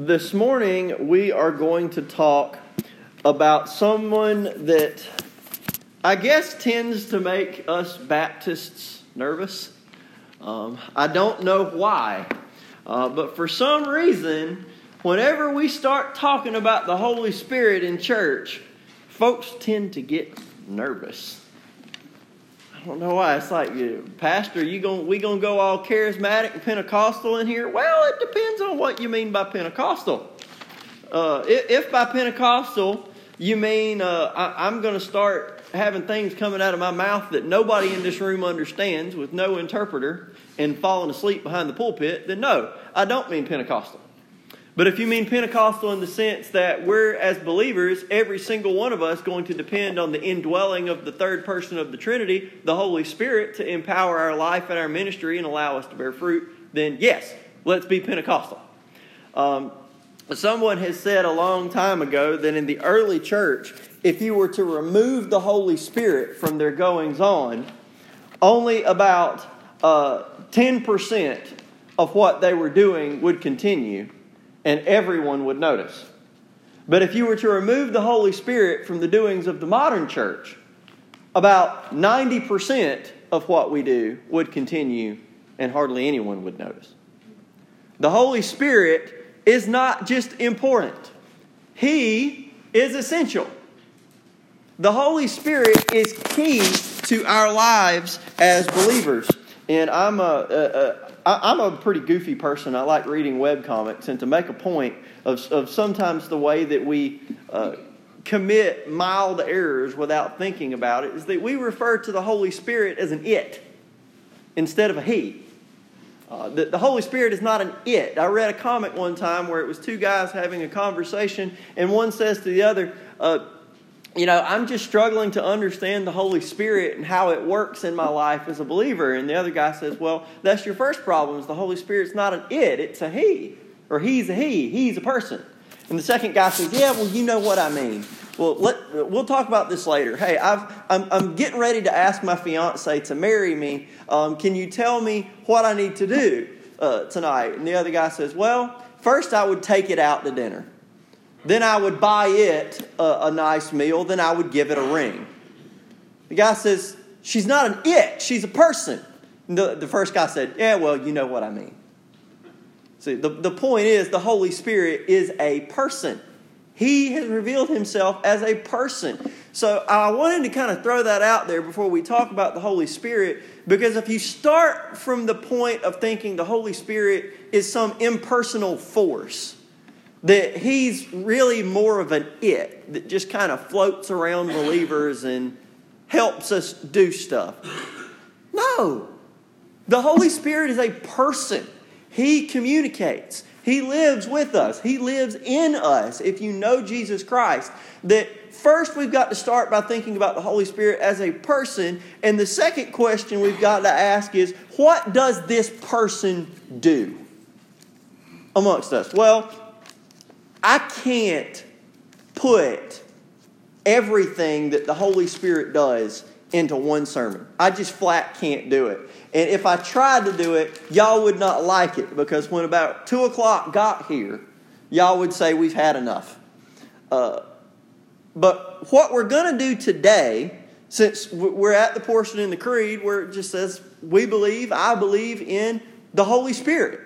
This morning, we are going to talk about someone that I guess tends to make us Baptists nervous. Um, I don't know why, uh, but for some reason, whenever we start talking about the Holy Spirit in church, folks tend to get nervous. I don't know why. It's like, Pastor, you going we gonna go all charismatic and Pentecostal in here? Well, it depends on what you mean by Pentecostal. Uh, if, if, by Pentecostal you mean uh, I, I'm going to start having things coming out of my mouth that nobody in this room understands with no interpreter and falling asleep behind the pulpit, then no, I don't mean Pentecostal. But if you mean Pentecostal in the sense that we're, as believers, every single one of us going to depend on the indwelling of the third person of the Trinity, the Holy Spirit, to empower our life and our ministry and allow us to bear fruit, then yes, let's be Pentecostal. Um, someone has said a long time ago that in the early church, if you were to remove the Holy Spirit from their goings on, only about uh, 10% of what they were doing would continue and everyone would notice. But if you were to remove the Holy Spirit from the doings of the modern church, about 90% of what we do would continue and hardly anyone would notice. The Holy Spirit is not just important, He is essential. The Holy Spirit is key to our lives as believers. And I'm a, a, I, am a pretty goofy person. I like reading web comics, and to make a point of, of sometimes the way that we uh, commit mild errors without thinking about it is that we refer to the Holy Spirit as an it instead of a he. Uh, the, the, Holy Spirit is not an it. I read a comic one time where it was two guys having a conversation, and one says to the other, uh, you know, I'm just struggling to understand the Holy Spirit and how it works in my life as a believer. And the other guy says, Well, that's your first problem is the Holy Spirit's not an it, it's a he. Or he's a he, he's a person. And the second guy says, Yeah, well, you know what I mean. Well, let, we'll talk about this later. Hey, I've, I'm, I'm getting ready to ask my fiance to marry me. Um, can you tell me what I need to do uh, tonight? And the other guy says, Well, first I would take it out to dinner. Then I would buy it a, a nice meal. Then I would give it a ring. The guy says, She's not an it, she's a person. The, the first guy said, Yeah, well, you know what I mean. See, the, the point is the Holy Spirit is a person. He has revealed himself as a person. So I wanted to kind of throw that out there before we talk about the Holy Spirit, because if you start from the point of thinking the Holy Spirit is some impersonal force, that he's really more of an it that just kind of floats around believers and helps us do stuff. No. The Holy Spirit is a person. He communicates. He lives with us. He lives in us. If you know Jesus Christ, that first we've got to start by thinking about the Holy Spirit as a person. And the second question we've got to ask is what does this person do amongst us? Well, I can't put everything that the Holy Spirit does into one sermon. I just flat can't do it. And if I tried to do it, y'all would not like it because when about 2 o'clock got here, y'all would say we've had enough. Uh, but what we're going to do today, since we're at the portion in the Creed where it just says, we believe, I believe in the Holy Spirit.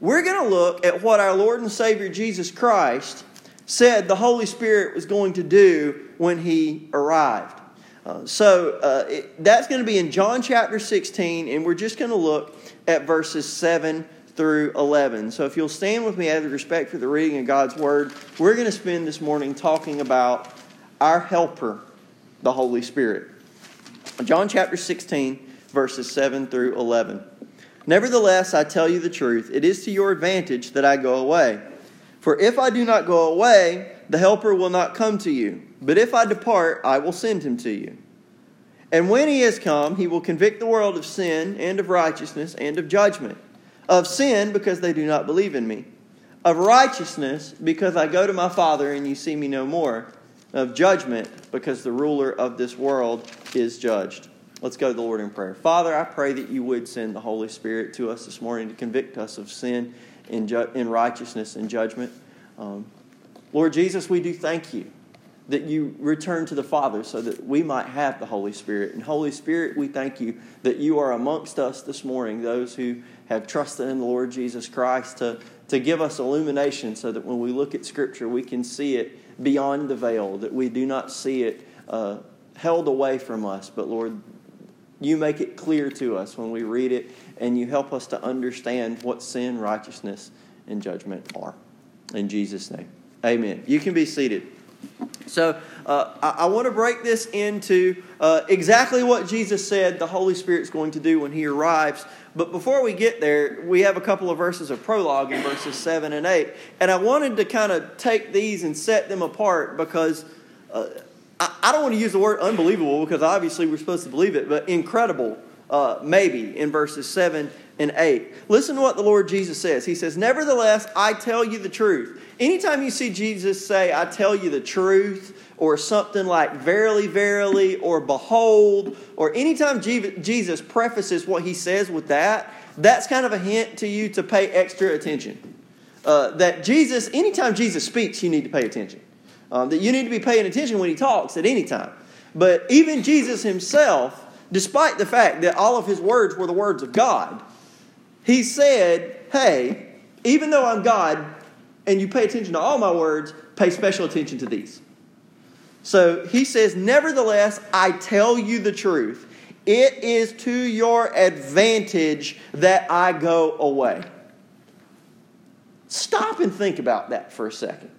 We're going to look at what our Lord and Savior Jesus Christ said the Holy Spirit was going to do when he arrived. Uh, so uh, it, that's going to be in John chapter 16, and we're just going to look at verses 7 through 11. So if you'll stand with me out of respect for the reading of God's Word, we're going to spend this morning talking about our helper, the Holy Spirit. John chapter 16, verses 7 through 11. Nevertheless, I tell you the truth, it is to your advantage that I go away. For if I do not go away, the Helper will not come to you. But if I depart, I will send him to you. And when he has come, he will convict the world of sin and of righteousness and of judgment. Of sin, because they do not believe in me. Of righteousness, because I go to my Father and you see me no more. Of judgment, because the ruler of this world is judged. Let's go to the Lord in prayer. Father, I pray that you would send the Holy Spirit to us this morning to convict us of sin in, ju- in righteousness and judgment. Um, Lord Jesus, we do thank you that you return to the Father so that we might have the Holy Spirit. And Holy Spirit, we thank you that you are amongst us this morning, those who have trusted in the Lord Jesus Christ to, to give us illumination so that when we look at Scripture, we can see it beyond the veil, that we do not see it uh, held away from us, but Lord, you make it clear to us when we read it, and you help us to understand what sin, righteousness, and judgment are. In Jesus' name, amen. You can be seated. So, uh, I, I want to break this into uh, exactly what Jesus said the Holy Spirit's going to do when He arrives. But before we get there, we have a couple of verses of prologue in verses 7 and 8. And I wanted to kind of take these and set them apart because uh, I, I, don't want to use the word unbelievable because obviously we're supposed to believe it, but incredible, uh, maybe, in verses 7 and 8. Listen to what the Lord Jesus says. He says, Nevertheless, I tell you the truth. Anytime you see Jesus say, I tell you the truth, or something like verily, verily, or behold, or anytime Jesus prefaces what he says with that, that's kind of a hint to you to pay extra attention. Uh, that Jesus, anytime Jesus speaks, you need to pay attention. Um, that you need to be paying attention when he talks at any time. But even Jesus himself, despite the fact that all of his words were the words of God, he said, Hey, even though I'm God and you pay attention to all my words, pay special attention to these. So he says, Nevertheless, I tell you the truth. It is to your advantage that I go away. Stop and think about that for a second.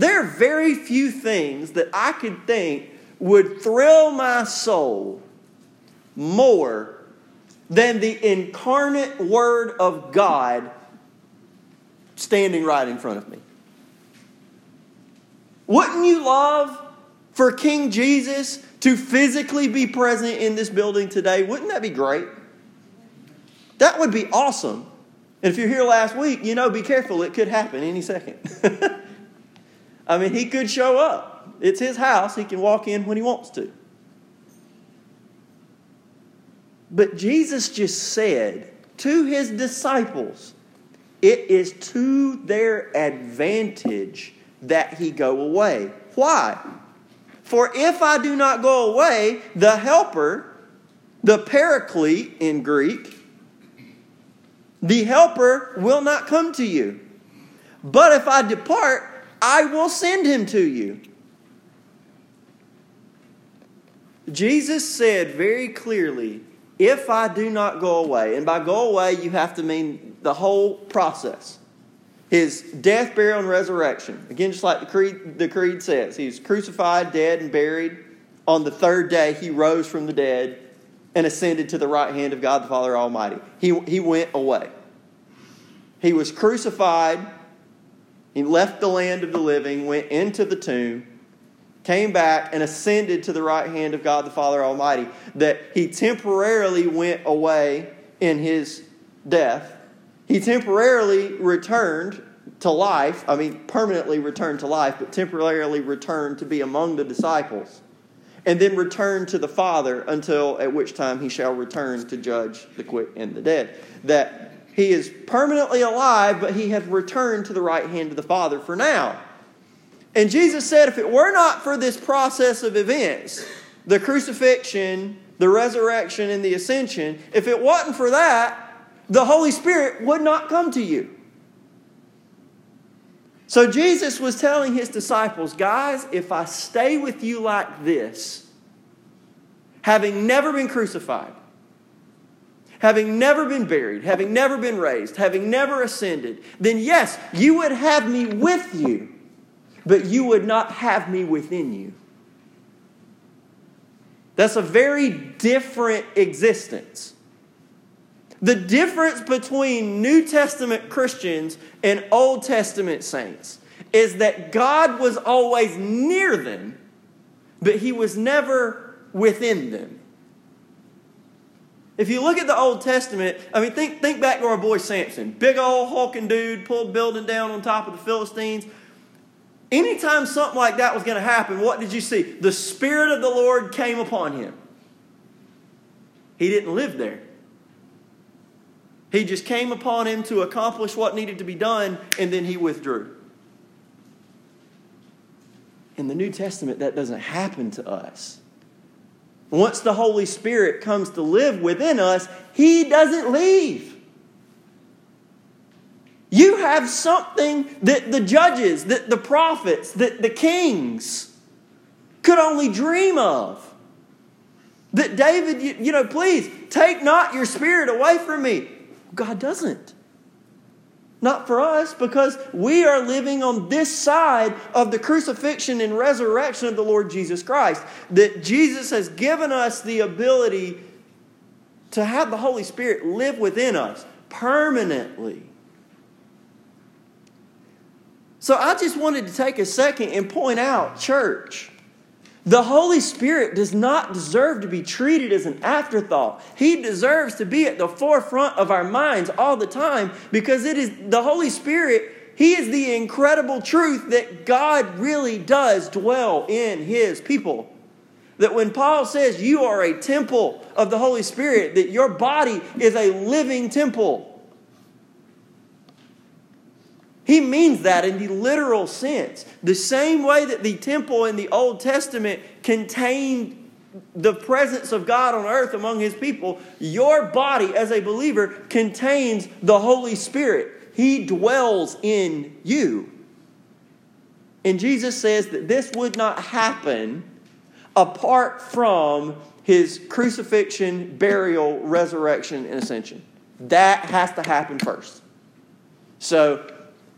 There are very few things that I could think would thrill my soul more than the incarnate Word of God standing right in front of me. Wouldn't you love for King Jesus to physically be present in this building today? Wouldn't that be great? That would be awesome. And if you're here last week, you know, be careful, it could happen any second. I mean, he could show up. It's his house. He can walk in when he wants to. But Jesus just said to his disciples, it is to their advantage that he go away. Why? For if I do not go away, the helper, the paraclete in Greek, the helper will not come to you. But if I depart, I will send him to you. Jesus said very clearly, if I do not go away, and by go away, you have to mean the whole process his death, burial, and resurrection. Again, just like the creed, the creed says, he was crucified, dead, and buried. On the third day, he rose from the dead and ascended to the right hand of God the Father Almighty. He, he went away. He was crucified, he left the land of the living, went into the tomb, came back, and ascended to the right hand of God the Father Almighty. That he temporarily went away in his death. He temporarily returned to life. I mean, permanently returned to life, but temporarily returned to be among the disciples. And then returned to the Father until at which time he shall return to judge the quick and the dead. That he is permanently alive, but he has returned to the right hand of the Father for now. And Jesus said, if it were not for this process of events, the crucifixion, the resurrection, and the ascension, if it wasn't for that, the Holy Spirit would not come to you. So Jesus was telling his disciples, guys, if I stay with you like this, having never been crucified, having never been buried, having never been raised, having never ascended, then yes, you would have me with you, but you would not have me within you. That's a very different existence. The difference between New Testament Christians and Old Testament saints is that God was always near them, but he was never within them. If you look at the Old Testament, I mean, think, think back to our boy Samson. Big old hulking dude, pulled building down on top of the Philistines. Anytime something like that was going to happen, what did you see? The Spirit of the Lord came upon him. He didn't live there. He just came upon him to accomplish what needed to be done, and then he withdrew. In the New Testament, that doesn't happen to us. Once the Holy Spirit comes to live within us, He doesn't leave. You have something that the judges, that the prophets, that the kings could only dream of. That David, you, you know, please take not your spirit away from me. God doesn't. Not for us, because we are living on this side of the crucifixion and resurrection of the Lord Jesus Christ. That Jesus has given us the ability to have the Holy Spirit live within us permanently. So I just wanted to take a second and point out, church, the Holy Spirit does not deserve to be treated as an afterthought. He deserves to be at the forefront of our minds all the time because it is the Holy Spirit, He is the incredible truth that God really does dwell in His people. That when Paul says you are a temple of the Holy Spirit, that your body is a living temple. He means that in the literal sense. The same way that the temple in the Old Testament contained the presence of God on earth among his people, your body as a believer contains the Holy Spirit. He dwells in you. And Jesus says that this would not happen apart from his crucifixion, burial, resurrection, and ascension. That has to happen first. So,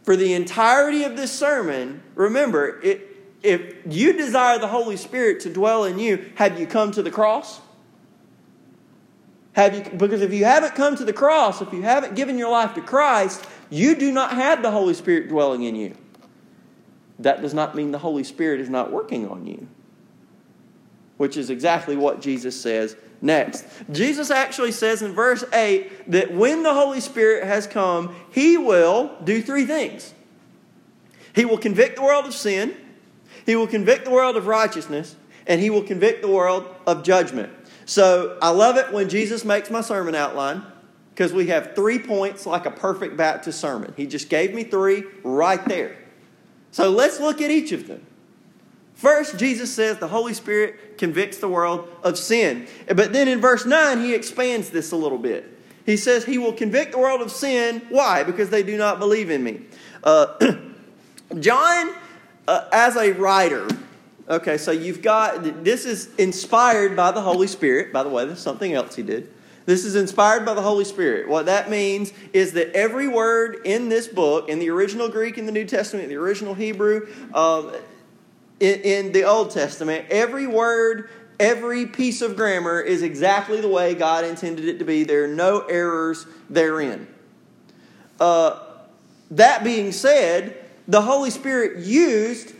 for the entirety of this sermon, remember, it, if you desire the Holy Spirit to dwell in you, have you come to the cross? Have you, because if you haven't come to the cross, if you haven't given your life to Christ, you do not have the Holy Spirit dwelling in you. That does not mean the Holy Spirit is not working on you, which is exactly what Jesus says next. Jesus actually says in verse 8 that when the Holy Spirit has come, he will do three things. He will convict the world of sin, he will convict the world of righteousness, and he will convict the world of judgment. So I love it when Jesus makes my sermon outline because we have three points like a perfect Baptist sermon. He just gave me three right there. So let's look at each of them. First, Jesus says the Holy Spirit convicts the world of sin. But then in verse 9, he expands this a little bit. He says he will convict the world of sin. Why? Because they do not believe in me. Uh, John, uh, as a writer, okay, so you've got this is inspired by the Holy Spirit. By the way, there's something else he did. This is inspired by the Holy Spirit. What that means is that every word in this book, in the original Greek, in the New Testament, in the original Hebrew, uh, in, in the Old Testament, every word, every piece of grammar is exactly the way God intended it to be. There are no errors therein. Uh, that being said, the Holy Spirit used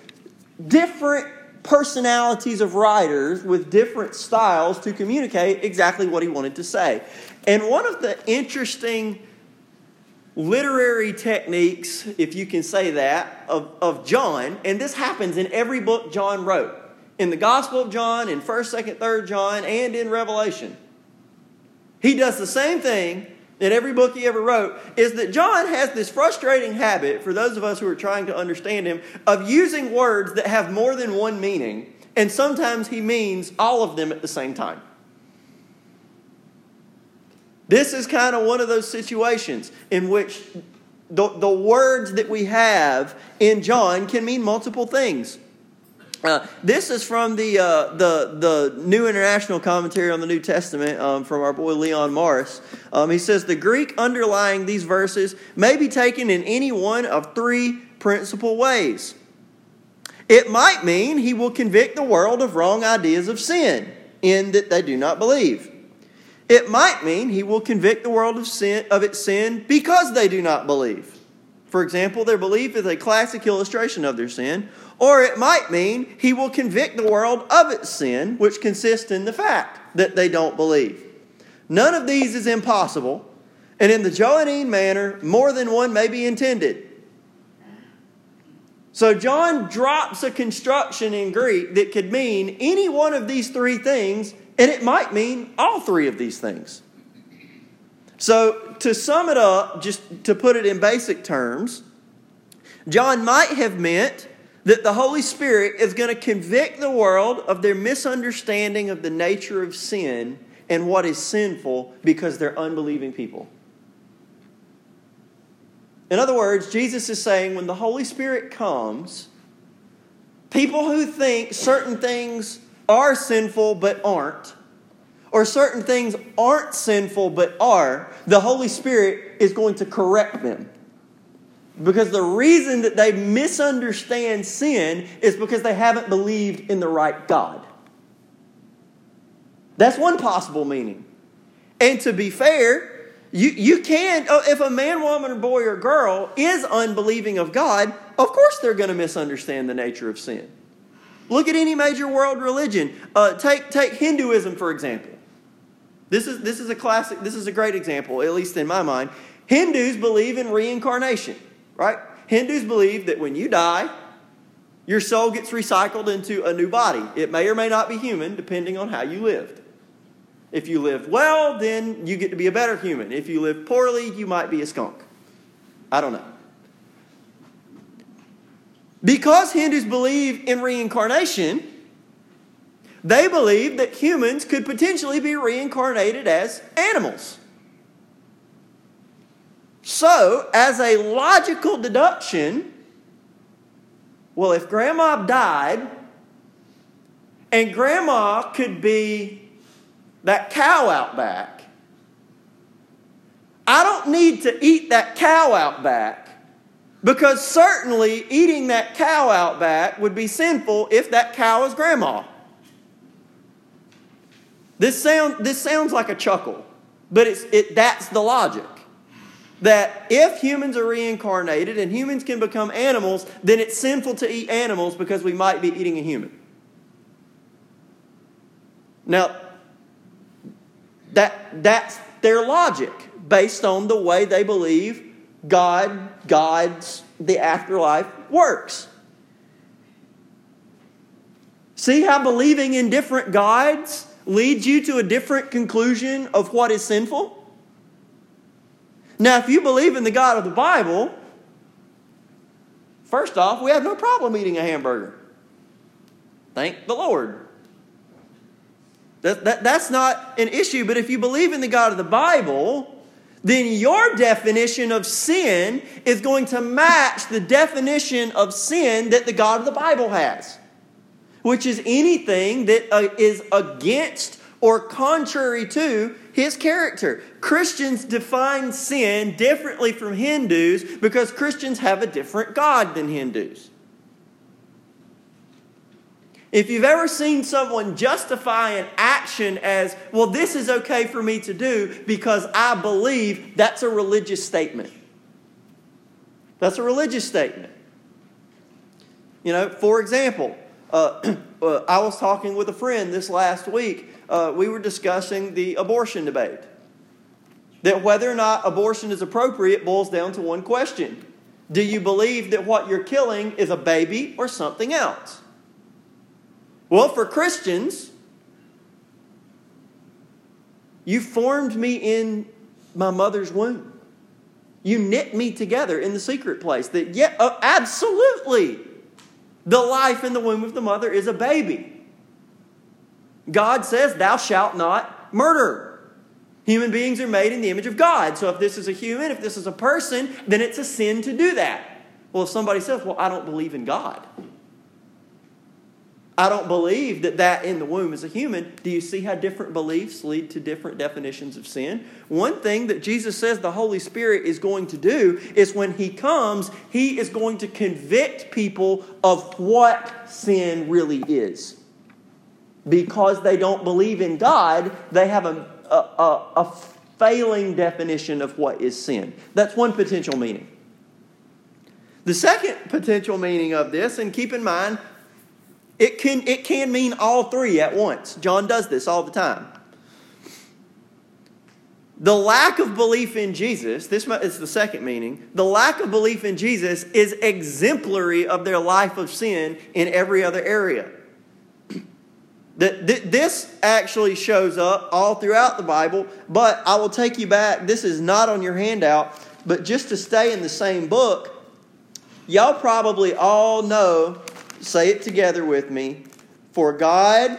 different personalities of writers with different styles to communicate exactly what he wanted to say. And one of the interesting literary techniques, if you can say that, of, of John, and this happens in every book John wrote. In the Gospel of John, in 1st, 2nd, 3rd John, and in Revelation. He does the same thing in every book he ever wrote, is that John has this frustrating habit, for those of us who are trying to understand him, of using words that have more than one meaning, and sometimes he means all of them at the same time. This is kind of one of those situations in which the, the words that we have in John can mean multiple things. Uh, this is from the, uh, the, the New International Commentary on the New Testament um, from our boy Leon Morris. Um, he says the Greek underlying these verses may be taken in any one of three principal ways. It might mean he will convict the world of wrong ideas of sin, in that they do not believe. It might mean he will convict the world of sin of its sin because they do not believe. For example, their belief is a classic illustration of their sin. Or it might mean he will convict the world of its sin, which consists in the fact that they don't believe. None of these is impossible, and in the Johannine manner, more than one may be intended. So John drops a construction in Greek that could mean any one of these three things and it might mean all three of these things. So, to sum it up, just to put it in basic terms, John might have meant that the Holy Spirit is going to convict the world of their misunderstanding of the nature of sin and what is sinful because they're unbelieving people. In other words, Jesus is saying when the Holy Spirit comes, people who think certain things are sinful but aren't, or certain things aren't sinful but are, the Holy Spirit is going to correct them. Because the reason that they misunderstand sin is because they haven't believed in the right God. That's one possible meaning. And to be fair, you, you can, oh, if a man, woman, or boy, or girl is unbelieving of God, of course they're going to misunderstand the nature of sin. Look at any major world religion. Uh, take, take Hinduism, for example. This is, this is a classic, this is a great example, at least in my mind. Hindus believe in reincarnation, right? Hindus believe that when you die, your soul gets recycled into a new body. It may or may not be human, depending on how you lived. If you live well, then you get to be a better human. If you live poorly, you might be a skunk. I don't know. Because Hindus believe in reincarnation, they believe that humans could potentially be reincarnated as animals. So, as a logical deduction, well, if grandma died and grandma could be that cow out back. I don't need to eat that cow out back because certainly eating that cow out back would be sinful if that cow is grandma. This, sound, this sounds like a chuckle, but it's, it, that's the logic. That if humans are reincarnated and humans can become animals, then it's sinful to eat animals because we might be eating a human. Now, that, that's their logic based on the way they believe God, God's, the afterlife works. See how believing in different gods leads you to a different conclusion of what is sinful? Now, if you believe in the God of the Bible, first off, we have no problem eating a hamburger. Thank the Lord. That, that, that's not an issue, but if you believe in the God of the Bible, then your definition of sin is going to match the definition of sin that the God of the Bible has, which is anything that uh, is against or contrary to his character. Christians define sin differently from Hindus because Christians have a different God than Hindus. If you've ever seen someone justify an action as, well, this is okay for me to do because I believe, that's a religious statement. That's a religious statement. You know, for example, uh, uh, I was talking with a friend this last week. Uh, we were discussing the abortion debate. That whether or not abortion is appropriate boils down to one question Do you believe that what you're killing is a baby or something else? Well, for Christians, you formed me in my mother's womb. You knit me together in the secret place. That, yeah, uh, absolutely, the life in the womb of the mother is a baby. God says, Thou shalt not murder. Human beings are made in the image of God. So if this is a human, if this is a person, then it's a sin to do that. Well, if somebody says, Well, I don't believe in God. I don't believe that that in the womb is a human. Do you see how different beliefs lead to different definitions of sin? One thing that Jesus says the Holy Spirit is going to do is when He comes, He is going to convict people of what sin really is. Because they don't believe in God, they have a, a, a, a failing definition of what is sin. That's one potential meaning. The second potential meaning of this, and keep in mind, it can, it can mean all three at once. John does this all the time. The lack of belief in Jesus, this is the second meaning, the lack of belief in Jesus is exemplary of their life of sin in every other area. This actually shows up all throughout the Bible, but I will take you back. This is not on your handout, but just to stay in the same book, y'all probably all know, say it together with me. For God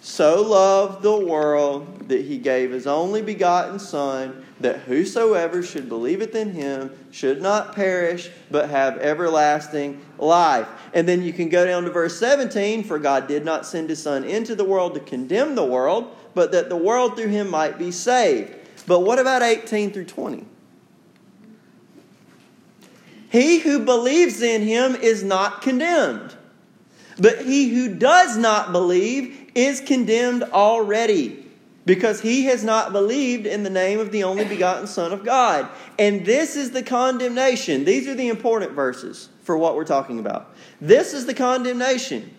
so loved the world that he gave his only begotten Son, that whosoever should believeth in him should not perish, but have everlasting life. And then you can go down to verse 17 For God did not send his Son into the world to condemn the world, but that the world through him might be saved. But what about 18 through 20? He who believes in him is not condemned. But he who does not believe is condemned already, because he has not believed in the name of the only begotten Son of God. And this is the condemnation. These are the important verses for what we're talking about. This is the condemnation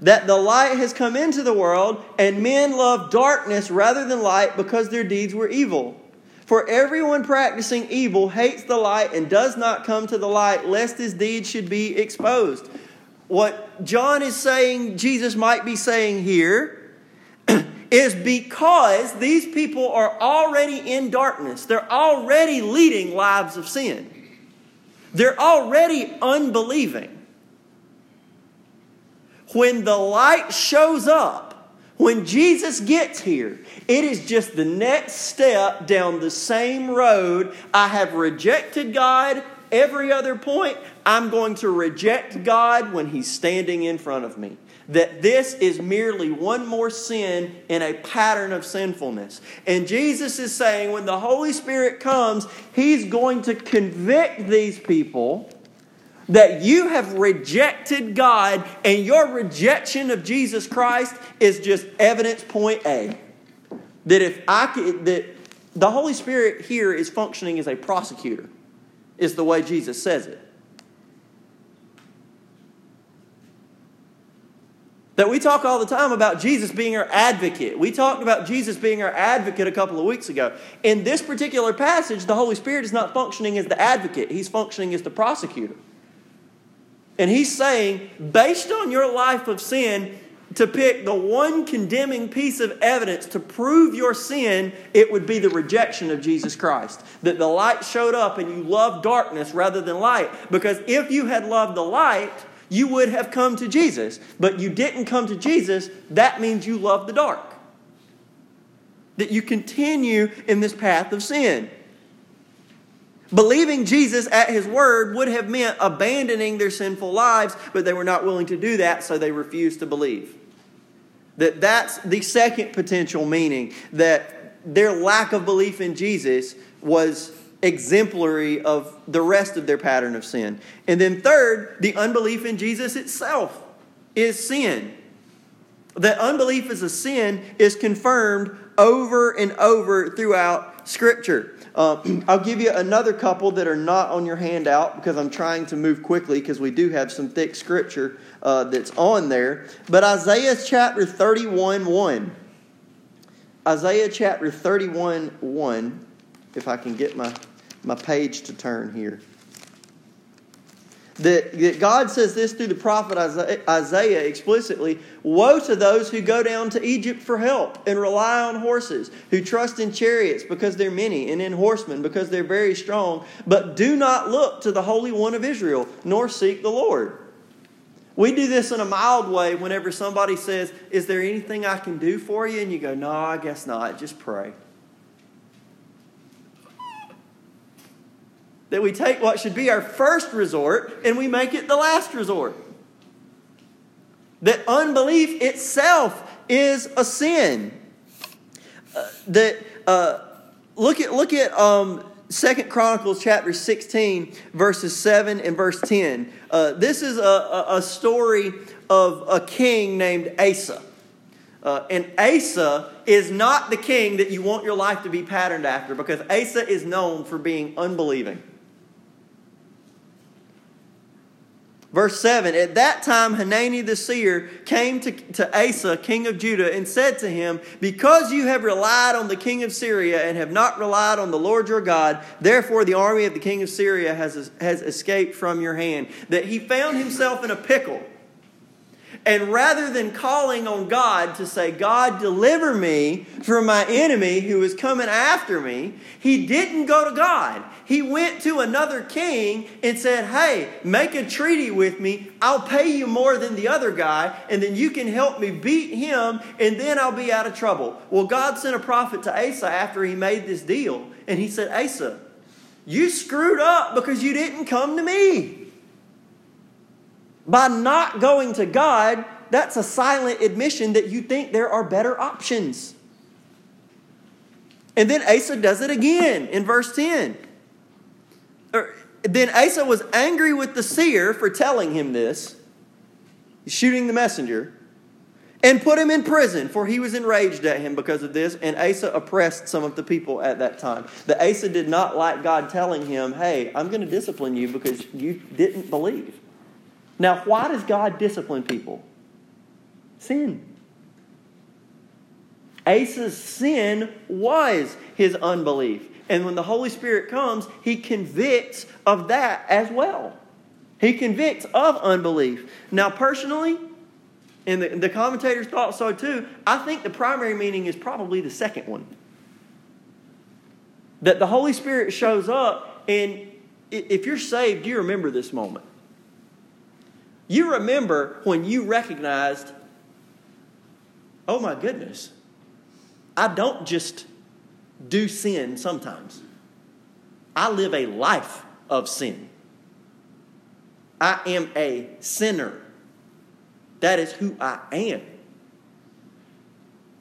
that the light has come into the world, and men love darkness rather than light because their deeds were evil. For everyone practicing evil hates the light and does not come to the light, lest his deeds should be exposed. What John is saying, Jesus might be saying here, is because these people are already in darkness. They're already leading lives of sin. They're already unbelieving. When the light shows up, when Jesus gets here, it is just the next step down the same road. I have rejected God every other point. I'm going to reject God when He's standing in front of me. That this is merely one more sin in a pattern of sinfulness. And Jesus is saying when the Holy Spirit comes, He's going to convict these people that you have rejected God and your rejection of Jesus Christ is just evidence point A. That if I could, that the Holy Spirit here is functioning as a prosecutor, is the way Jesus says it. That we talk all the time about Jesus being our advocate. We talked about Jesus being our advocate a couple of weeks ago. In this particular passage, the Holy Spirit is not functioning as the advocate, He's functioning as the prosecutor. And He's saying, based on your life of sin, to pick the one condemning piece of evidence to prove your sin, it would be the rejection of Jesus Christ. That the light showed up and you loved darkness rather than light. Because if you had loved the light, you would have come to Jesus. But you didn't come to Jesus, that means you love the dark. That you continue in this path of sin. Believing Jesus at his word would have meant abandoning their sinful lives, but they were not willing to do that, so they refused to believe. That that's the second potential meaning that their lack of belief in Jesus was exemplary of the rest of their pattern of sin. And then, third, the unbelief in Jesus itself is sin. That unbelief is a sin is confirmed over and over throughout Scripture. Uh, I'll give you another couple that are not on your handout because I'm trying to move quickly because we do have some thick Scripture uh, that's on there. But Isaiah chapter 31 1. Isaiah chapter 31 1. If I can get my my page to turn here. That, that God says this through the prophet Isaiah explicitly Woe to those who go down to Egypt for help and rely on horses, who trust in chariots because they're many, and in horsemen because they're very strong, but do not look to the Holy One of Israel, nor seek the Lord. We do this in a mild way whenever somebody says, Is there anything I can do for you? And you go, No, I guess not. Just pray. That we take what should be our first resort and we make it the last resort. That unbelief itself is a sin. Uh, that uh, look at look at um, Second Chronicles chapter 16, verses 7 and verse 10. Uh, this is a, a, story of a king named Asa. Uh, and Asa is not the king that you want your life to be patterned after because Asa is known for being unbelieving. Verse 7 At that time, Hanani the seer came to, to Asa, king of Judah, and said to him, Because you have relied on the king of Syria and have not relied on the Lord your God, therefore the army of the king of Syria has, has escaped from your hand. That he found himself in a pickle. And rather than calling on God to say, God, deliver me from my enemy who is coming after me, he didn't go to God. He went to another king and said, Hey, make a treaty with me. I'll pay you more than the other guy, and then you can help me beat him, and then I'll be out of trouble. Well, God sent a prophet to Asa after he made this deal, and he said, Asa, you screwed up because you didn't come to me. By not going to God, that's a silent admission that you think there are better options. And then Asa does it again in verse 10. Er, then Asa was angry with the seer for telling him this, shooting the messenger, and put him in prison, for he was enraged at him because of this. And Asa oppressed some of the people at that time. The Asa did not like God telling him, Hey, I'm going to discipline you because you didn't believe. Now, why does God discipline people? Sin. Asa's sin was his unbelief. And when the Holy Spirit comes, he convicts of that as well. He convicts of unbelief. Now, personally, and the, the commentators thought so too, I think the primary meaning is probably the second one. That the Holy Spirit shows up, and if you're saved, you remember this moment. You remember when you recognized, oh my goodness, I don't just do sin sometimes, I live a life of sin. I am a sinner. That is who I am.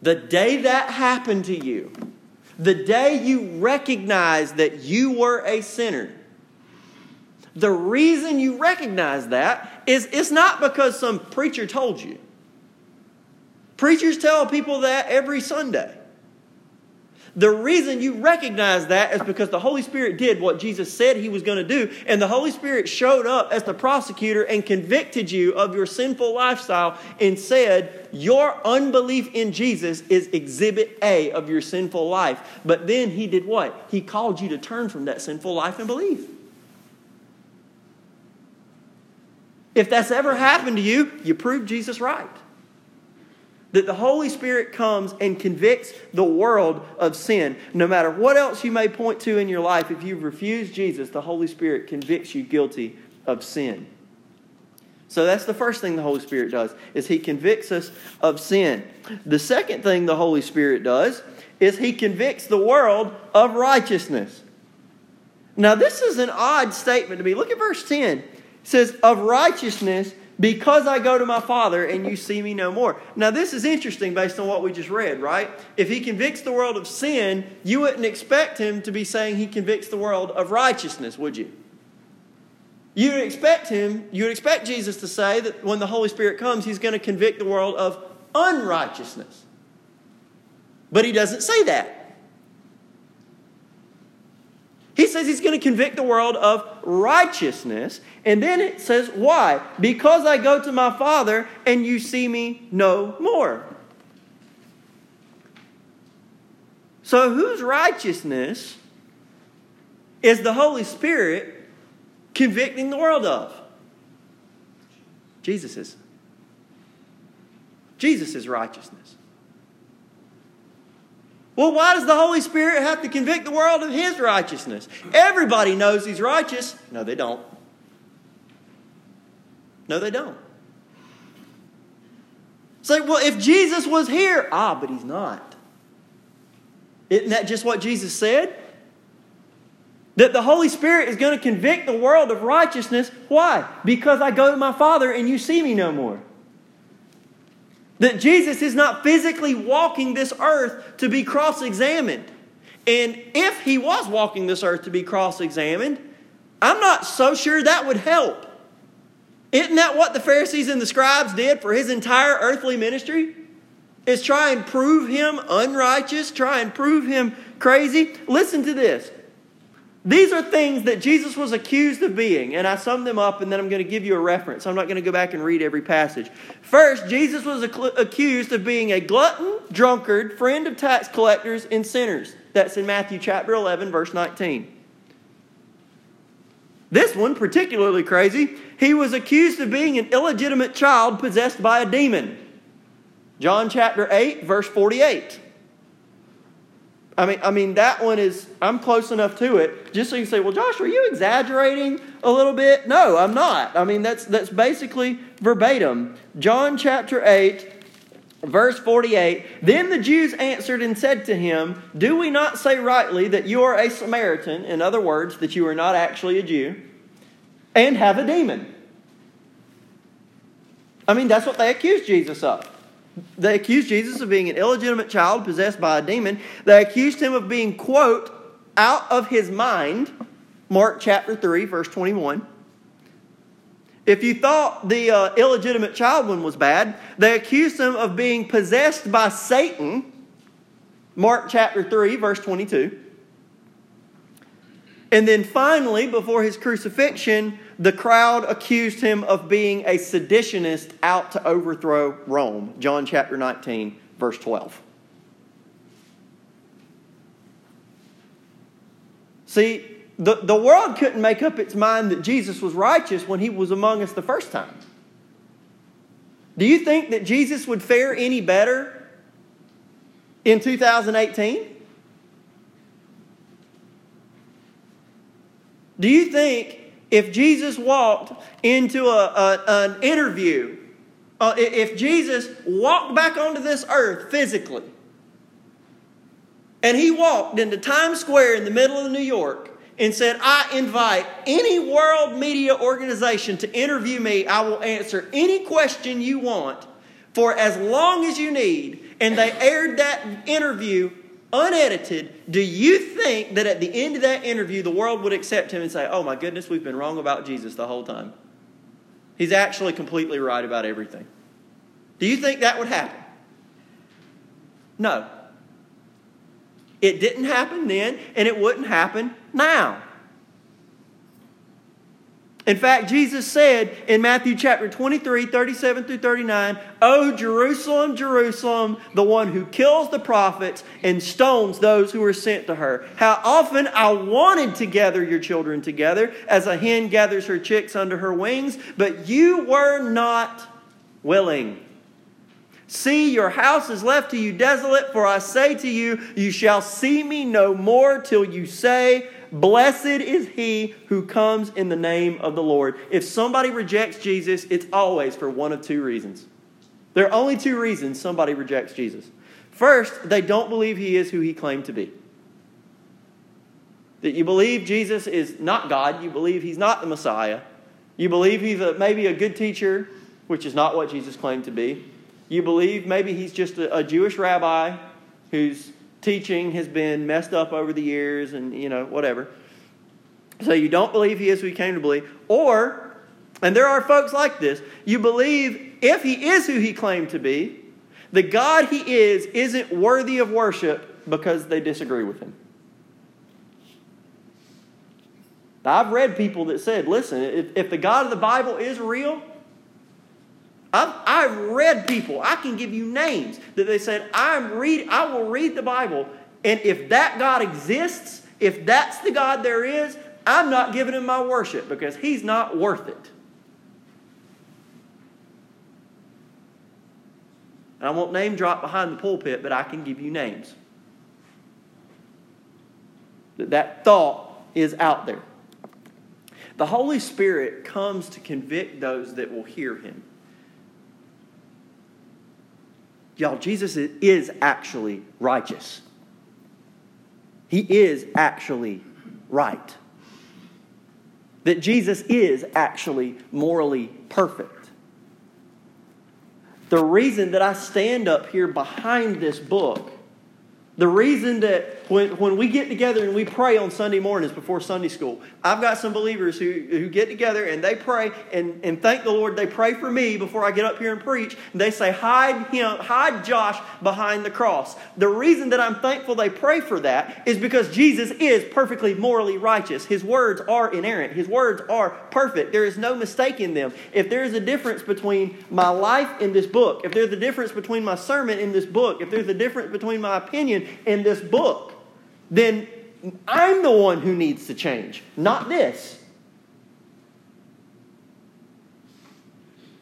The day that happened to you, the day you recognized that you were a sinner, the reason you recognize that is it's not because some preacher told you. Preachers tell people that every Sunday. The reason you recognize that is because the Holy Spirit did what Jesus said he was going to do, and the Holy Spirit showed up as the prosecutor and convicted you of your sinful lifestyle and said, Your unbelief in Jesus is exhibit A of your sinful life. But then he did what? He called you to turn from that sinful life and believe. If that's ever happened to you, you prove Jesus right. That the Holy Spirit comes and convicts the world of sin. No matter what else you may point to in your life, if you've refused Jesus, the Holy Spirit convicts you guilty of sin. So that's the first thing the Holy Spirit does is he convicts us of sin. The second thing the Holy Spirit does is he convicts the world of righteousness. Now this is an odd statement to me. Look at verse 10 says, Of righteousness, because I go to my Father and you see me no more. Now, this is interesting based on what we just read, right? If he convicts the world of sin, you wouldn't expect him to be saying he convicts the world of righteousness, would you? You would expect him, you would expect Jesus to say that when the Holy Spirit comes, he's going to convict the world of unrighteousness. But he doesn't say that. He says he's going to convict the world of righteousness. And then it says, Why? Because I go to my Father and you see me no more. So, whose righteousness is the Holy Spirit convicting the world of? Jesus' righteousness. Well, why does the Holy Spirit have to convict the world of His righteousness? Everybody knows He's righteous. No, they don't. No, they don't. Say, well, if Jesus was here, ah, but He's not. Isn't that just what Jesus said? That the Holy Spirit is going to convict the world of righteousness. Why? Because I go to my Father and you see me no more. That Jesus is not physically walking this earth to be cross examined. And if he was walking this earth to be cross examined, I'm not so sure that would help. Isn't that what the Pharisees and the scribes did for his entire earthly ministry? Is try and prove him unrighteous, try and prove him crazy. Listen to this. These are things that Jesus was accused of being, and I sum them up and then I'm going to give you a reference. I'm not going to go back and read every passage. First, Jesus was accused of being a glutton, drunkard, friend of tax collectors, and sinners. That's in Matthew chapter 11, verse 19. This one, particularly crazy, he was accused of being an illegitimate child possessed by a demon. John chapter 8, verse 48. I mean, I mean that one is I'm close enough to it. Just so you can say, well, Josh, are you exaggerating a little bit? No, I'm not. I mean, that's that's basically verbatim. John chapter 8, verse 48. Then the Jews answered and said to him, Do we not say rightly that you are a Samaritan? In other words, that you are not actually a Jew, and have a demon. I mean, that's what they accused Jesus of. They accused Jesus of being an illegitimate child possessed by a demon. They accused him of being, quote, out of his mind. Mark chapter 3, verse 21. If you thought the uh, illegitimate child one was bad, they accused him of being possessed by Satan. Mark chapter 3, verse 22. And then finally, before his crucifixion, the crowd accused him of being a seditionist out to overthrow Rome. John chapter 19, verse 12. See, the, the world couldn't make up its mind that Jesus was righteous when he was among us the first time. Do you think that Jesus would fare any better in 2018? Do you think if Jesus walked into a, a an interview, uh, if Jesus walked back onto this earth physically, and he walked into Times Square in the middle of New York and said, I invite any world media organization to interview me, I will answer any question you want for as long as you need. And they aired that interview unedited, do you think that at the end of that interview, the world would accept him and say, Oh my goodness, we've been wrong about Jesus the whole time? He's actually completely right about everything. Do you think that would happen? No. It didn't happen then, and it wouldn't happen now. In fact, Jesus said in Matthew chapter 23, 37 through 39, Oh, Jerusalem, Jerusalem, the one who kills the prophets and stones those who are sent to her. How often I wanted to gather your children together as a hen gathers her chicks under her wings, but you were not willing. See, your house is left to you desolate, for I say to you, you shall see me no more till you say, Blessed is he who comes in the name of the Lord. If somebody rejects Jesus, it's always for one of two reasons. There are only two reasons somebody rejects Jesus. First, they don't believe he is who he claimed to be. That you believe Jesus is not God, you believe he's not the Messiah, you believe he's a, maybe a good teacher, which is not what Jesus claimed to be. You believe maybe he's just a, a Jewish rabbi who's teaching has been messed up over the years and, you know, whatever. So you don't believe he is who he came to believe. Or, and there are folks like this, you believe if he is who he claimed to be, the God he is isn't worthy of worship because they disagree with him. I've read people that said, listen, if, if the God of the Bible is real, I've, I've read people, I can give you names that they said, I'm read, I will read the Bible, and if that God exists, if that's the God there is, I'm not giving him my worship because he's not worth it. And I won't name drop behind the pulpit, but I can give you names. That, that thought is out there. The Holy Spirit comes to convict those that will hear him. Y'all, Jesus is actually righteous. He is actually right. That Jesus is actually morally perfect. The reason that I stand up here behind this book the reason that when, when we get together and we pray on Sunday mornings before Sunday school, I've got some believers who, who get together and they pray and, and thank the Lord. They pray for me before I get up here and preach. And they say, hide him, hide Josh behind the cross. The reason that I'm thankful they pray for that is because Jesus is perfectly morally righteous. His words are inerrant. His words are perfect. There is no mistake in them. If there is a difference between my life in this book, if there's a difference between my sermon in this book, if there's a difference between my opinion in this book, then I'm the one who needs to change, not this.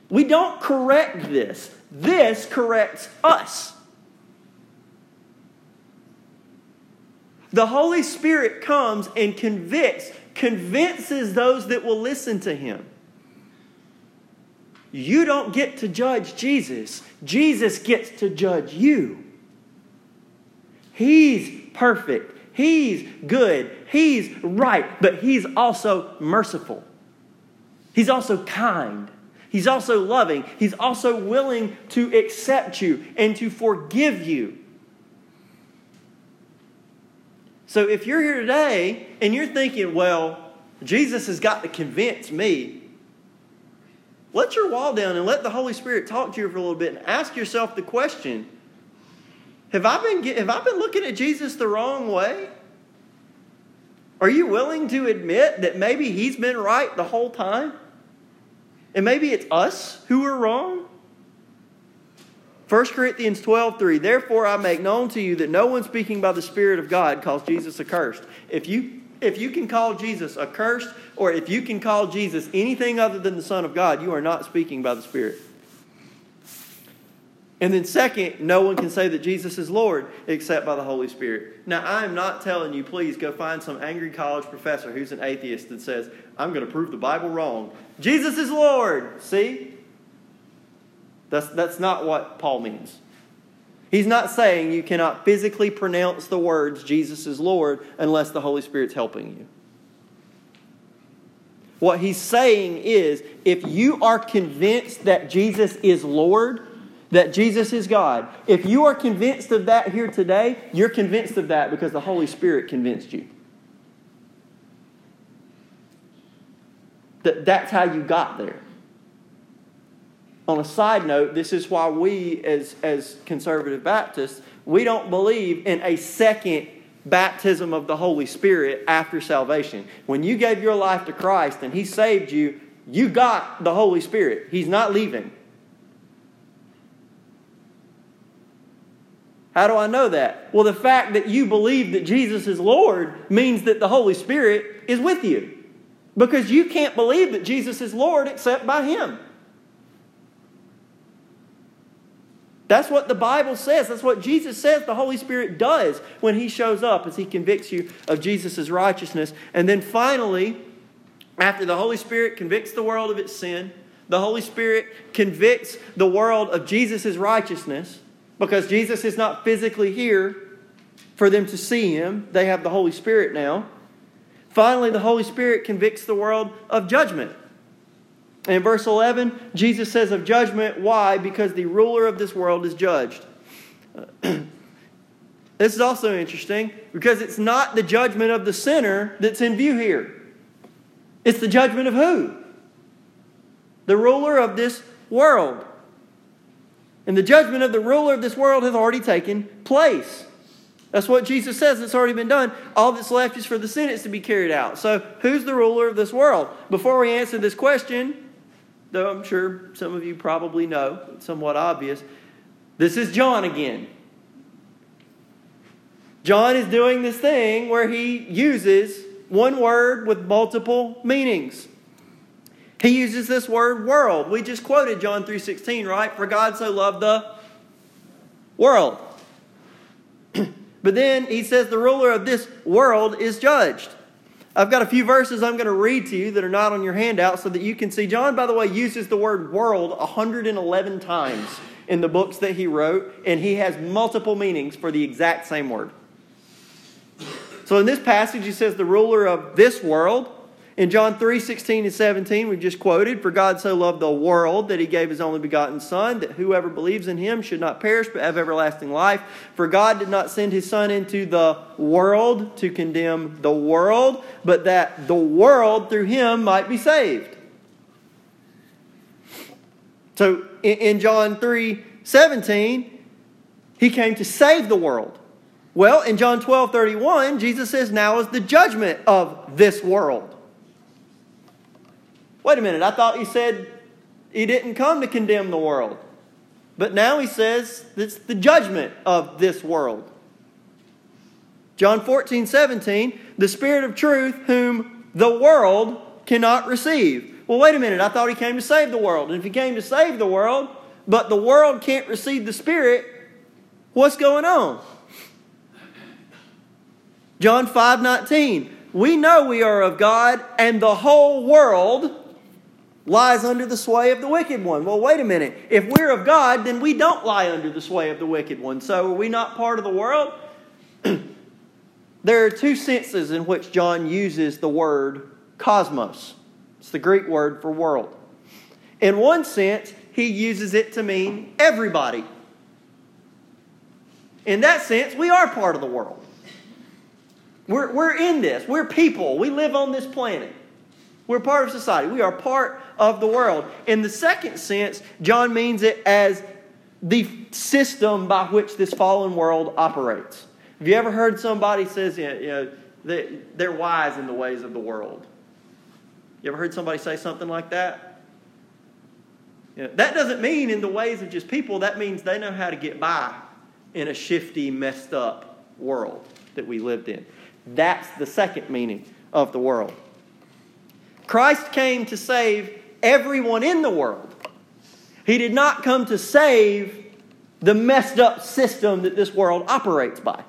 We don't correct this, this corrects us. The Holy Spirit comes and convicts, convinces those that will listen to him. You don't get to judge Jesus. Jesus gets to judge you. He's perfect. He's good, He's right, but He's also merciful. He's also kind. He's also loving. He's also willing to accept you and to forgive you. So if you're here today and you're thinking, well, Jesus has got to convince me, let your wall down and let the Holy Spirit talk to you for a little bit and ask yourself the question Have I been, have I been looking at Jesus the wrong way? Are you willing to admit that maybe he's been right the whole time? And maybe it's us who are wrong? 1 Corinthians 12, 3. Therefore, I make known to you that no one speaking by the Spirit of God calls Jesus accursed. If you, if you can call Jesus accursed, or if you can call Jesus anything other than the Son of God, you are not speaking by the Spirit. And then, second, no one can say that Jesus is Lord except by the Holy Spirit. Now, I am not telling you, please go find some angry college professor who's an atheist that says, I'm going to prove the Bible wrong. Jesus is Lord. See? That's, that's not what Paul means. He's not saying you cannot physically pronounce the words Jesus is Lord unless the Holy Spirit's helping you. What he's saying is if you are convinced that Jesus is Lord, that Jesus is God, if you are convinced of that here today, you're convinced of that because the Holy Spirit convinced you. That that's how you got there on a side note, this is why we, as, as conservative Baptists, we don't believe in a second baptism of the Holy Spirit after salvation. When you gave your life to Christ and He saved you, you got the Holy Spirit. He's not leaving. How do I know that? Well, the fact that you believe that Jesus is Lord means that the Holy Spirit is with you. Because you can't believe that Jesus is Lord except by Him. That's what the Bible says. That's what Jesus says the Holy Spirit does when He shows up as He convicts you of Jesus' righteousness. And then finally, after the Holy Spirit convicts the world of its sin, the Holy Spirit convicts the world of Jesus' righteousness because Jesus is not physically here for them to see Him. They have the Holy Spirit now. Finally, the Holy Spirit convicts the world of judgment. In verse 11, Jesus says of judgment, why? Because the ruler of this world is judged. this is also interesting because it's not the judgment of the sinner that's in view here. It's the judgment of who? The ruler of this world. And the judgment of the ruler of this world has already taken place. That's what Jesus says. It's already been done. All that's left is for the sentence to be carried out. So, who's the ruler of this world? Before we answer this question, though I'm sure some of you probably know, it's somewhat obvious. This is John again. John is doing this thing where he uses one word with multiple meanings. He uses this word world. We just quoted John 3:16, right? For God so loved the world. but then he says the ruler of this world is judged. I've got a few verses I'm going to read to you that are not on your handout so that you can see. John, by the way, uses the word world 111 times in the books that he wrote, and he has multiple meanings for the exact same word. So in this passage, he says, the ruler of this world. In John 3 16 and 17, we just quoted, For God so loved the world that he gave his only begotten Son, that whoever believes in him should not perish but have everlasting life. For God did not send his Son into the world to condemn the world, but that the world through him might be saved. So in John 3 17, he came to save the world. Well, in John 12 31, Jesus says, Now is the judgment of this world. Wait a minute, I thought he said he didn't come to condemn the world. But now he says it's the judgment of this world. John 14, 17, the Spirit of truth, whom the world cannot receive, Well, wait a minute. I thought he came to save the world. And if he came to save the world, but the world can't receive the Spirit, what's going on? John 5 19. We know we are of God, and the whole world lies under the sway of the wicked one. Well, wait a minute. If we're of God, then we don't lie under the sway of the wicked one. So are we not part of the world? there are two senses in which John uses the word cosmos. It's the Greek word for world. In one sense, he uses it to mean everybody. In that sense, we are part of the world. We're, we're in this. We're people. We live on this planet. We're part of society. We are part of the world. In the second sense, John means it as the system by which this fallen world operates. Have you ever heard somebody says, you know, they're wise in the ways of the world? You ever heard somebody say something like that? You know, that doesn't mean in the ways of just people. That means they know how to get by in a shifty, messed up world that we lived in. That's the second meaning of the world. Christ came to save everyone in the world. He did not come to save the messed up system that this world operates by.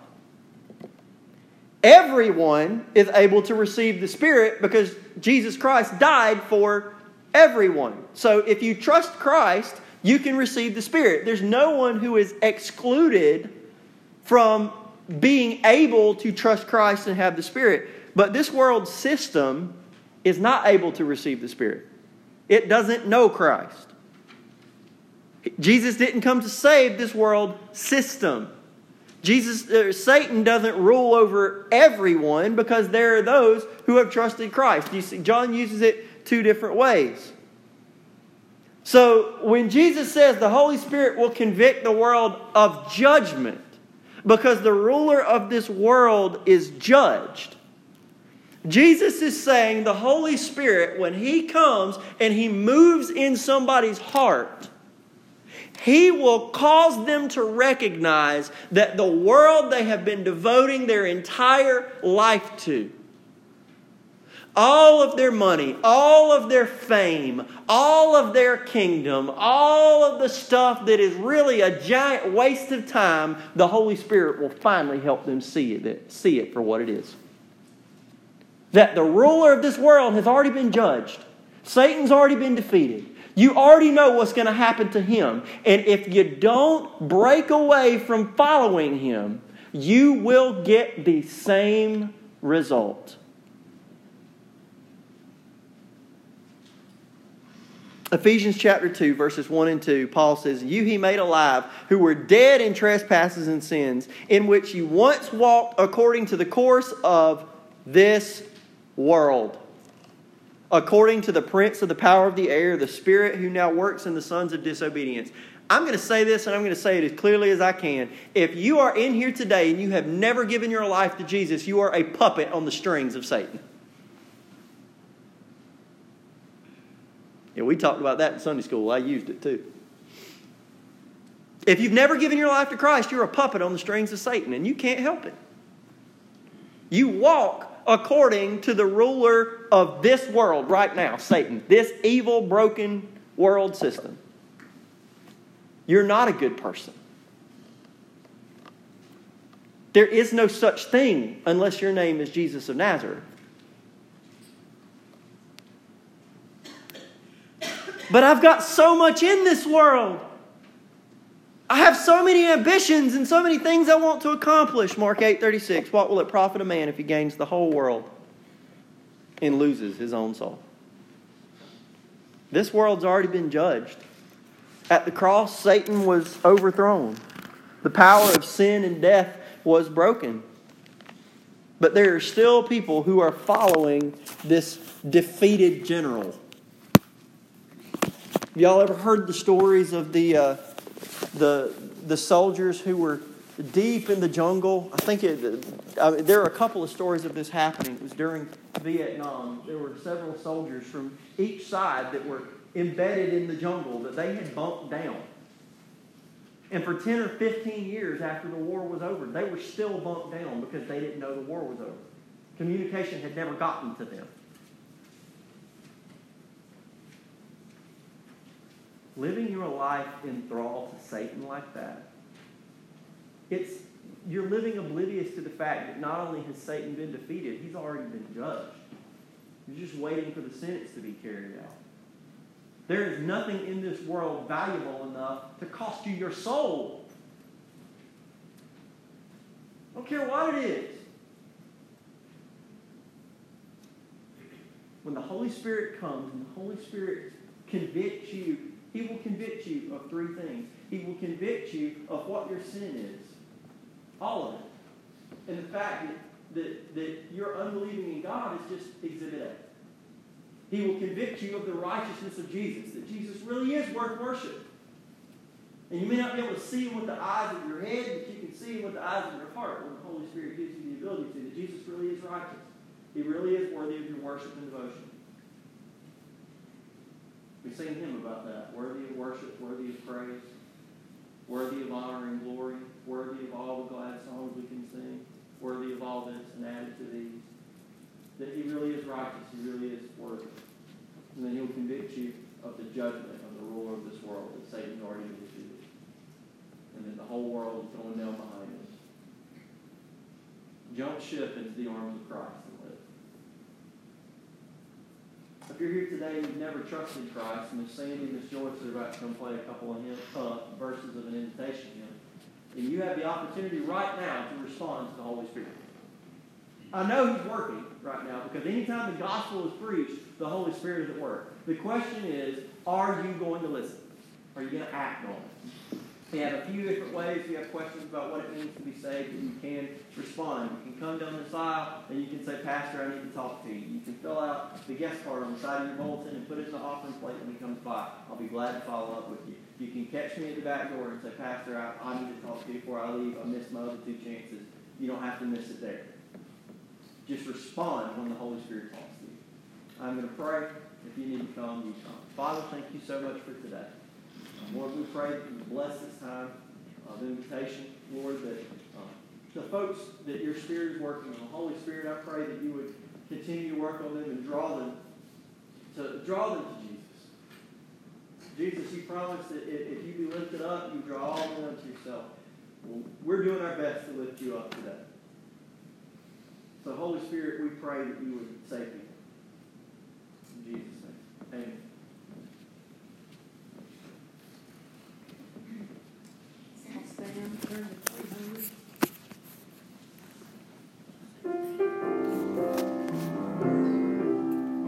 Everyone is able to receive the Spirit because Jesus Christ died for everyone. So if you trust Christ, you can receive the Spirit. There's no one who is excluded from being able to trust Christ and have the Spirit. But this world system is not able to receive the Spirit, it doesn't know Christ. Jesus didn't come to save this world system. Jesus, uh, Satan doesn't rule over everyone because there are those who have trusted Christ. You see, John uses it two different ways. So when Jesus says the Holy Spirit will convict the world of judgment, because the ruler of this world is judged. Jesus is saying the Holy Spirit, when He comes and He moves in somebody's heart, He will cause them to recognize that the world they have been devoting their entire life to all of their money, all of their fame, all of their kingdom, all of the stuff that is really a giant waste of time, the Holy Spirit will finally help them see it, see it for what it is. That the ruler of this world has already been judged. Satan's already been defeated. You already know what's going to happen to him. And if you don't break away from following him, you will get the same result. Ephesians chapter 2, verses 1 and 2, Paul says, You he made alive, who were dead in trespasses and sins, in which you once walked according to the course of this world, according to the prince of the power of the air, the spirit who now works in the sons of disobedience. I'm going to say this and I'm going to say it as clearly as I can. If you are in here today and you have never given your life to Jesus, you are a puppet on the strings of Satan. Yeah, we talked about that in Sunday school. I used it too. If you've never given your life to Christ, you're a puppet on the strings of Satan, and you can't help it. You walk according to the ruler of this world right now, Satan, this evil, broken world system. You're not a good person. There is no such thing unless your name is Jesus of Nazareth. But I've got so much in this world. I have so many ambitions and so many things I want to accomplish. Mark 8 36. What will it profit a man if he gains the whole world and loses his own soul? This world's already been judged. At the cross, Satan was overthrown. The power of sin and death was broken. But there are still people who are following this defeated general Y'all ever heard the stories of the, uh, the, the soldiers who were deep in the jungle? I think it, there are a couple of stories of this happening. It was during Vietnam. There were several soldiers from each side that were embedded in the jungle that they had bumped down. And for 10 or 15 years after the war was over, they were still bumped down because they didn't know the war was over. Communication had never gotten to them. Living your life in thrall to Satan like that, it's you're living oblivious to the fact that not only has Satan been defeated, he's already been judged. You're just waiting for the sentence to be carried out. There is nothing in this world valuable enough to cost you your soul. I don't care what it is. When the Holy Spirit comes and the Holy Spirit convicts you, He will convict you of three things. He will convict you of what your sin is. All of it. And the fact that, that, that your unbelieving in God is just exhibit A. He will convict you of the righteousness of Jesus, that Jesus really is worth worship. And you may not be able to see him with the eyes of your head, but you can see him with the eyes of your heart when the Holy Spirit gives you the ability to, that Jesus really is righteous. He really is worthy of your worship and devotion. We sing him about that. Worthy of worship, worthy of praise, worthy of honor and glory, worthy of all the glad songs we can sing, worthy of all this and added to these. That he really is righteous, he really is worthy. And then he'll convict you of the judgment of the ruler of this world that Satan already defeated. And then the whole world is going down behind us. Jump ship into the arms of Christ and live. If you're here today and you've never trusted Christ, Miss Sandy and Miss Joyce are about to come play a couple of hymn, uh, verses of an invitation hymn. And you have the opportunity right now to respond to the Holy Spirit. I know He's working right now because anytime the gospel is preached, the Holy Spirit is at work. The question is, are you going to listen? Are you going to act on it? We have a few different ways. If you have questions about what it means to be saved, you can respond. You can come down this aisle and you can say, Pastor, I need to talk to you. You can fill out the guest card on the side of your bulletin and put it in the offering plate when he comes by. I'll be glad to follow up with you. You can catch me at the back door and say, Pastor, I, I need to talk to you before I leave. I missed my other two chances. You don't have to miss it there. Just respond when the Holy Spirit talks to you. I'm going to pray. If you need to come, you come. Father, thank you so much for today. Lord, we pray that you bless this time of invitation. Lord, that uh, the folks that your Spirit is working on, Holy Spirit, I pray that you would continue to work on them and draw them to draw them to Jesus. Jesus, you promised that if you be lifted up, you draw all men unto yourself. Well, we're doing our best to lift you up today. So, Holy Spirit, we pray that you would save people. In Jesus' name. Amen. Thank you.